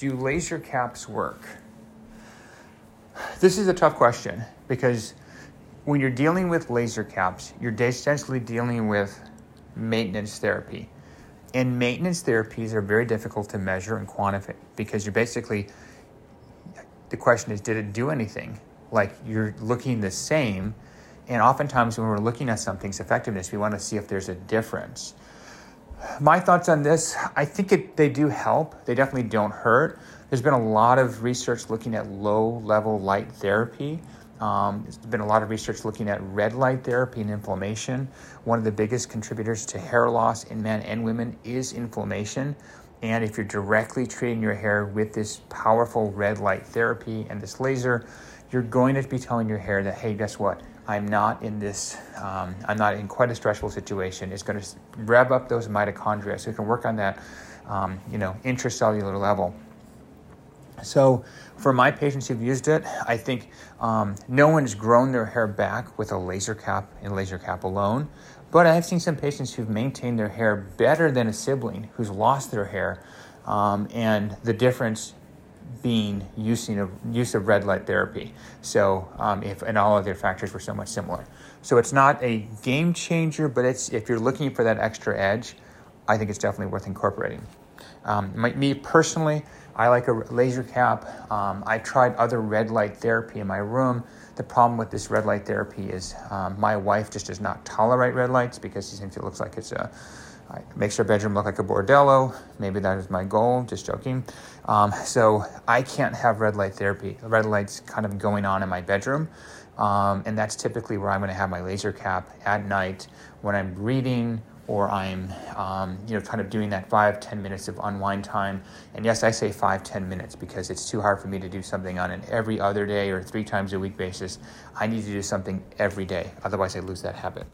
do laser caps work? This is a tough question because when you're dealing with laser caps, you're essentially dealing with maintenance therapy. And maintenance therapies are very difficult to measure and quantify because you're basically, the question is, did it do anything? Like you're looking the same. And oftentimes, when we're looking at something's effectiveness, we want to see if there's a difference. My thoughts on this I think it, they do help. They definitely don't hurt. There's been a lot of research looking at low level light therapy. Um, there's been a lot of research looking at red light therapy and inflammation. One of the biggest contributors to hair loss in men and women is inflammation. And if you're directly treating your hair with this powerful red light therapy and this laser, you're going to be telling your hair that, hey, guess what? I'm not in this, um, I'm not in quite a stressful situation. It's going to rev up those mitochondria so you can work on that, um, you know, intracellular level. So, for my patients who've used it, I think um, no one's grown their hair back with a laser cap and laser cap alone. But I have seen some patients who've maintained their hair better than a sibling who's lost their hair, um, and the difference being using of, use of red light therapy. So, um, if and all of their factors were somewhat similar. So it's not a game changer, but it's if you're looking for that extra edge, I think it's definitely worth incorporating. Um, my, me personally, I like a laser cap. Um, I tried other red light therapy in my room. The problem with this red light therapy is um, my wife just does not tolerate red lights because she thinks it looks like it's a it makes her bedroom look like a bordello. Maybe that is my goal. Just joking. Um, so I can't have red light therapy. Red lights kind of going on in my bedroom, um, and that's typically where I'm going to have my laser cap at night when I'm reading or I'm, um, you know, kind of doing that five ten minutes of unwind time. And yes, I say five ten minutes because it's too hard for me to do something on an every other day or three times a week basis. I need to do something every day. Otherwise, I lose that habit.